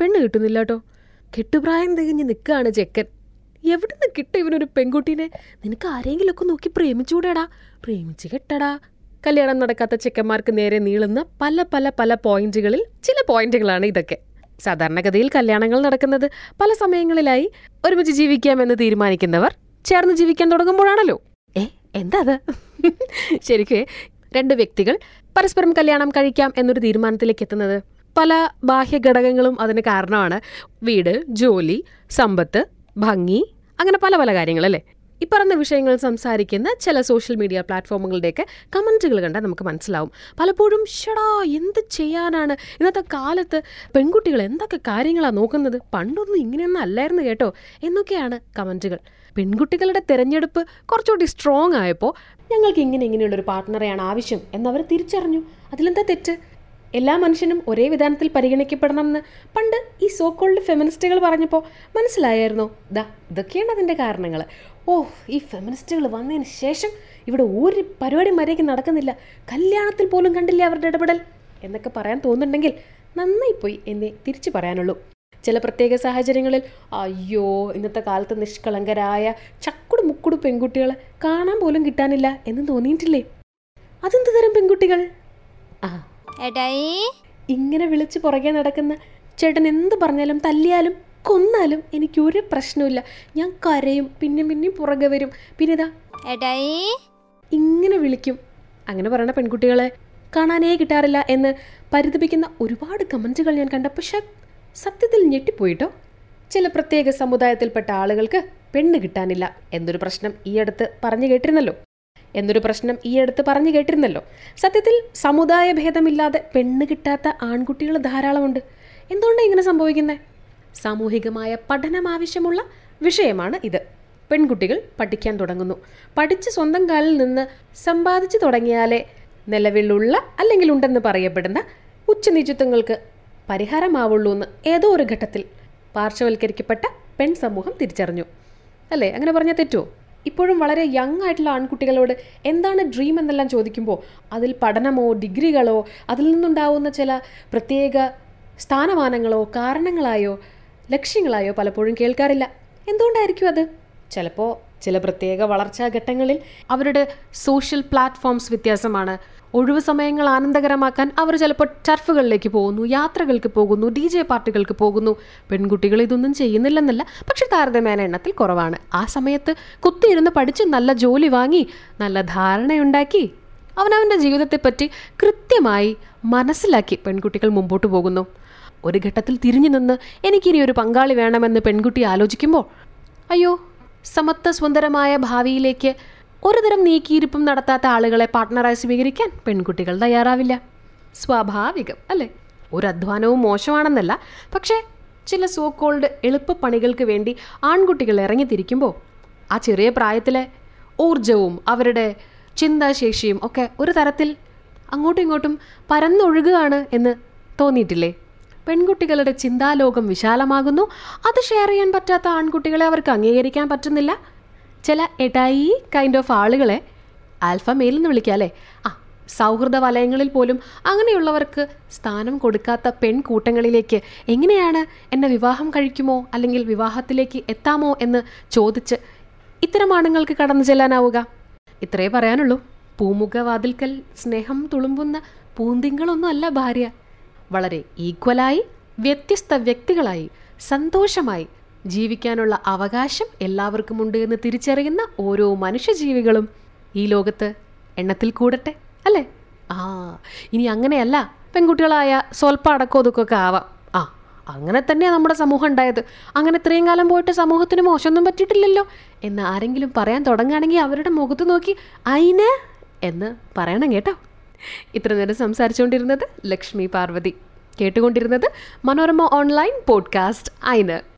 പെണ്ണ് കിട്ടുന്നില്ല കേട്ടോ കെട്ടുപ്രായം തികഞ്ഞ് നിൽക്കുകയാണ് ചെക്കൻ. എവിടെ നിന്ന് കിട്ടും ഇവനൊരു പെൺകുട്ടീനെ? നിനക്ക് ആരെങ്കിലുമൊക്കെ നോക്കി പ്രേമിച്ചുകൂടെടാ പ്രേമിച്ച് കെട്ടടാ. കല്യാണം നടക്കാത്ത ചെക്കന്മാർക്ക് നേരെ നീളുന്ന പല പല പല പോയിന്റുകളിൽ ചില പോയിന്റുകളാണ് ഇതൊക്കെ. സാധാരണഗതിയിൽ കല്യാണങ്ങൾ നടക്കുന്നത് പല സമയങ്ങളിലായി ഒരുമിച്ച് ജീവിക്കാമെന്ന് തീരുമാനിക്കുന്നവർ ചേർന്ന് ജീവിക്കാൻ തുടങ്ങുമ്പോഴാണല്ലോ. ഏ എന്താ അത്? ശരിക്കും രണ്ട് വ്യക്തികൾ പരസ്പരം കല്യാണം കഴിക്കാം എന്നൊരു തീരുമാനത്തിലേക്ക് എത്തുന്നത്. പല ബാഹ്യ ഘടകങ്ങളും അതിന് കാരണമാണ്. വീട് ജോലി സമ്പത്ത് ഭംഗി അങ്ങനെ പല പല കാര്യങ്ങളല്ലേ ഈ പറഞ്ഞ വിഷയങ്ങൾ സംസാരിക്കുന്ന ചില സോഷ്യൽ മീഡിയ പ്ലാറ്റ്ഫോമുകളുടെയൊക്കെ കമന്റുകൾ കണ്ടാൽ നമുക്ക് മനസ്സിലാവും. പലപ്പോഴും ഷടാ എന്ത് ചെയ്യാനാണ്? ഇന്നത്തെ കാലത്ത് പെൺകുട്ടികൾ എന്തൊക്കെ കാര്യങ്ങളാണ് നോക്കുന്നത്? പണ്ടൊന്നും ഇങ്ങനെയൊന്നും അല്ലായിരുന്നു കേട്ടോ. എന്നൊക്കെയാണ് കമന്റുകൾ പെൺകുട്ടികളുടെ തിരഞ്ഞെടുപ്പ് കുറച്ചുകൂടി സ്ട്രോങ് ആയപ്പോൾ ഞങ്ങൾക്ക് ഇങ്ങനെ ഇങ്ങനെയുള്ളൊരു പാർട്ട്ണറെയാണ് ആവശ്യം എന്നവർ തിരിച്ചറിഞ്ഞു. അതിലെന്താ തെറ്റ്? എല്ലാ മനുഷ്യനും ഒരേ വിധാനത്തിൽ പരിഗണിക്കപ്പെടണമെന്ന് പണ്ട് ഈ സോ കോൾഡ് ഫെമിനിസ്റ്റുകൾ പറഞ്ഞപ്പോൾ മനസ്സിലായായിരുന്നു. ദാ ഇതൊക്കെയാണ് അതിന്റെ കാരണങ്ങൾ ഓ ഈ ഫെമിനിസ്റ്റുകൾ വന്നതിന് ശേഷം ഇവിടെ ഒരു പരിപാടി മര്യാദയ്ക്ക് നടക്കുന്നില്ല. കല്യാണത്തിൽ പോലും കണ്ടില്ല അവരുടെ ഇടപെടൽ? എന്നൊക്കെ പറയാൻ തോന്നുന്നുണ്ടെങ്കിൽ നന്നായിപ്പോയി എന്നേ തിരിച്ചു പറയാനുള്ളൂ. ചില പ്രത്യേക സാഹചര്യങ്ങളിൽ അയ്യോ ഇന്നത്തെ കാലത്ത് നിഷ്കളങ്കരായ ചക്കുടു മുക്കുടു പെൺകുട്ടികളെ കാണാൻ പോലും കിട്ടാനില്ല എന്ന് തോന്നിയിട്ടില്ലേ? അതെന്ത് തരം പെൺകുട്ടികൾ? ആ ഏട്ടായി ഇങ്ങനെ വിളിച്ച് പുറകെ നടക്കുന്ന ചേട്ടൻ എന്ത് പറഞ്ഞാലും തല്ലിയാലും കൊന്നാലും എനിക്കൊരു പ്രശ്നമില്ല ഞാൻ കരയും പിന്നെ പിന്നെയും പുറകെ വരും. പിന്നെ ഇതാ. എടായി ഇങ്ങനെ വിളിക്കും. അങ്ങനെ പറയണ പെൺകുട്ടികളെ കാണാനേ കിട്ടാറില്ല എന്ന് പരിതപിക്കുന്ന ഒരുപാട് കമന്റുകൾ ഞാൻ കണ്ട പക്ഷെ സത്യത്തിൽ ഞെട്ടിപ്പോയിട്ടോ? ചില പ്രത്യേക സമുദായത്തിൽപ്പെട്ട ആളുകൾക്ക് പെണ്ണ് കിട്ടാനില്ല എന്നൊരു പ്രശ്നം ഈ അടുത്ത് പറഞ്ഞു കേട്ടിരുന്നല്ലോ. എന്നൊരു പ്രശ്നം ഈ അടുത്ത് പറഞ്ഞു കേട്ടിരുന്നല്ലോ. സത്യത്തിൽ സമുദായ ഭേദമില്ലാതെ പെണ്ണ് കിട്ടാത്ത ആൺകുട്ടികൾ ധാരാളമുണ്ട്. എന്തുകൊണ്ടാണ് ഇങ്ങനെ സംഭവിക്കുന്നത് സാമൂഹികമായ പഠനം ആവശ്യമുള്ള വിഷയമാണ് ഇത്. പെൺകുട്ടികൾ പഠിക്കാൻ തുടങ്ങുന്നു. പഠിച്ച് സ്വന്തം കാലിൽ നിന്ന് സമ്പാദിച്ചു തുടങ്ങിയാലേ നിലവിലുള്ള അല്ലെങ്കിൽ ഉണ്ടെന്ന് പറയപ്പെടുന്ന ഉച്ചനീചിത്വങ്ങൾക്ക് പരിഹാരമാവുള്ളൂ എന്ന് ഏതോ ഒരു ഘട്ടത്തിൽ പാർശ്വവൽക്കരിക്കപ്പെട്ട പെൺ സമൂഹം തിരിച്ചറിഞ്ഞു. അല്ലേ? അങ്ങനെ പറഞ്ഞാൽ തെറ്റുമോ ഇപ്പോഴും വളരെ യങ് ആയിട്ടുള്ള ആൺകുട്ടികളോട് എന്താണ് ഡ്രീം എന്നെല്ലാം ചോദിക്കുമ്പോൾ അതിൽ പഠനമോ ഡിഗ്രികളോ അതിൽ നിന്നുണ്ടാവുന്ന ചില പ്രത്യേക സ്ഥാനമാനങ്ങളോ കാരണങ്ങളായോ ലക്ഷ്യങ്ങളായോ പലപ്പോഴും കേൾക്കാറില്ല. എന്തുകൊണ്ടായിരിക്കും അത്? ചിലപ്പോൾ ചില പ്രത്യേക വളർച്ചാ ഘട്ടങ്ങളിൽ അവരുടെ സോഷ്യൽ പ്ലാറ്റ്ഫോംസ് വ്യത്യാസമാണ്. ഒഴിവു സമയങ്ങൾ ആനന്ദകരമാക്കാൻ അവർ ചിലപ്പോൾ ടർഫുകളിലേക്ക് പോകുന്നു യാത്രകൾക്ക് പോകുന്നു ഡി ജെ പാർട്ടികൾക്ക് പോകുന്നു. പെൺകുട്ടികൾ ഇതൊന്നും ചെയ്യുന്നില്ലെന്നല്ല പക്ഷെ താരതമ്യേന എണ്ണത്തിൽ കുറവാണ്. ആ സമയത്ത് കുത്തിയിരുന്ന് പഠിച്ച് നല്ല ജോലി വാങ്ങി നല്ല ധാരണയുണ്ടാക്കി അവനവന്റെ ജീവിതത്തെപ്പറ്റി കൃത്യമായി മനസ്സിലാക്കി പെൺകുട്ടികൾ മുമ്പോട്ട് പോകുന്നു. ഒരു ഘട്ടത്തിൽ തിരിഞ്ഞു നിന്ന് എനിക്കിനി ഒരു പങ്കാളി വേണമെന്ന് പെൺകുട്ടി ആലോചിക്കുമ്പോൾ അയ്യോ സമത്വ സുന്ദരമായ ഭാവിയിലേക്ക് ഒരുതരം നീക്കിയിരിപ്പും നടത്താത്ത ആളുകളെ പാർട്ട്ണറായി സ്വീകരിക്കാൻ പെൺകുട്ടികൾ തയ്യാറാവില്ല. സ്വാഭാവികം അല്ലേ? ഒരു അധ്വാനവും മോശമാണെന്നല്ല പക്ഷേ ചില സോ കോൾഡ് എളുപ്പപ്പണികൾക്ക് വേണ്ടി ആൺകുട്ടികൾ ഇറങ്ങിത്തിരിക്കുമ്പോൾ ആ ചെറിയ പ്രായത്തിലെ ഊർജവും അവരുടെ ചിന്താശേഷിയും ഒക്കെ ഒരു തരത്തിൽ അങ്ങോട്ടും ഇങ്ങോട്ടും പരന്നൊഴുകുകയാണ് എന്ന് തോന്നിയിട്ടില്ലേ? പെൺകുട്ടികളുടെ ചിന്താലോകം വിശാലമാകുന്നു. അത് ഷെയർ ചെയ്യാൻ പറ്റാത്ത ആൺകുട്ടികളെ അവർക്ക് അംഗീകരിക്കാൻ പറ്റുന്നില്ല. ചില എടായി കൈൻഡ് ഓഫ് ആളുകളെ ആൽഫ മെയിൽ എന്ന് വിളിക്കുക അല്ലേ? ആ സൗഹൃദ വലയങ്ങളിൽ പോലും അങ്ങനെയുള്ളവർക്ക് സ്ഥാനം കൊടുക്കാത്ത പെൺകൂട്ടങ്ങളിലേക്ക് എങ്ങനെയാണ് എന്നെ വിവാഹം കഴിക്കുമോ അല്ലെങ്കിൽ വിവാഹത്തിലേക്ക് എത്താമോ എന്ന് ചോദിച്ച് ഇത്തരം ആണുങ്ങൾക്ക് കടന്നു ചെല്ലാനാവുക? ഇത്രേ പറയാനുള്ളൂ. പൂമുഖവാതിൽക്കൽ സ്നേഹം തുളുമ്പുന്ന പൂന്തിങ്കളൊന്നും അല്ല ഭാര്യ. വളരെ ഈക്വലായി വ്യത്യസ്ത വ്യക്തികളായി സന്തോഷമായി ജീവിക്കാനുള്ള അവകാശം എല്ലാവർക്കുമുണ്ട് എന്ന് തിരിച്ചറിയുന്ന ഓരോ മനുഷ്യജീവികളും ഈ ലോകത്ത് എണ്ണത്തിൽ കൂടട്ടെ അല്ലേ? ആ ഇനി അങ്ങനെയല്ല. പെൺകുട്ടികളായ സ്വൽപ്പം അടക്കോ ഒതുക്കൊക്കെ ആവാം. ആ അങ്ങനെ തന്നെയാണ് നമ്മുടെ സമൂഹം ഉണ്ടായത്. അങ്ങനെ ഇത്രയും കാലം പോയിട്ട് സമൂഹത്തിന് മോശമൊന്നും പറ്റിയിട്ടില്ലല്ലോ എന്ന് ആരെങ്കിലും പറയാൻ തുടങ്ങുകയാണെങ്കിൽ അവരുടെ മുഖത്ത് നോക്കി അയിന് എന്ന് പറയണം കേട്ടോ. ഇത്ര നേരം സംസാരിച്ചുകൊണ്ടിരുന്നത് ലക്ഷ്മി പാർവതി. കേട്ടുകൊണ്ടിരുന്നത് മനോരമ ഓൺലൈൻ പോഡ്കാസ്റ്റ് അയിന്.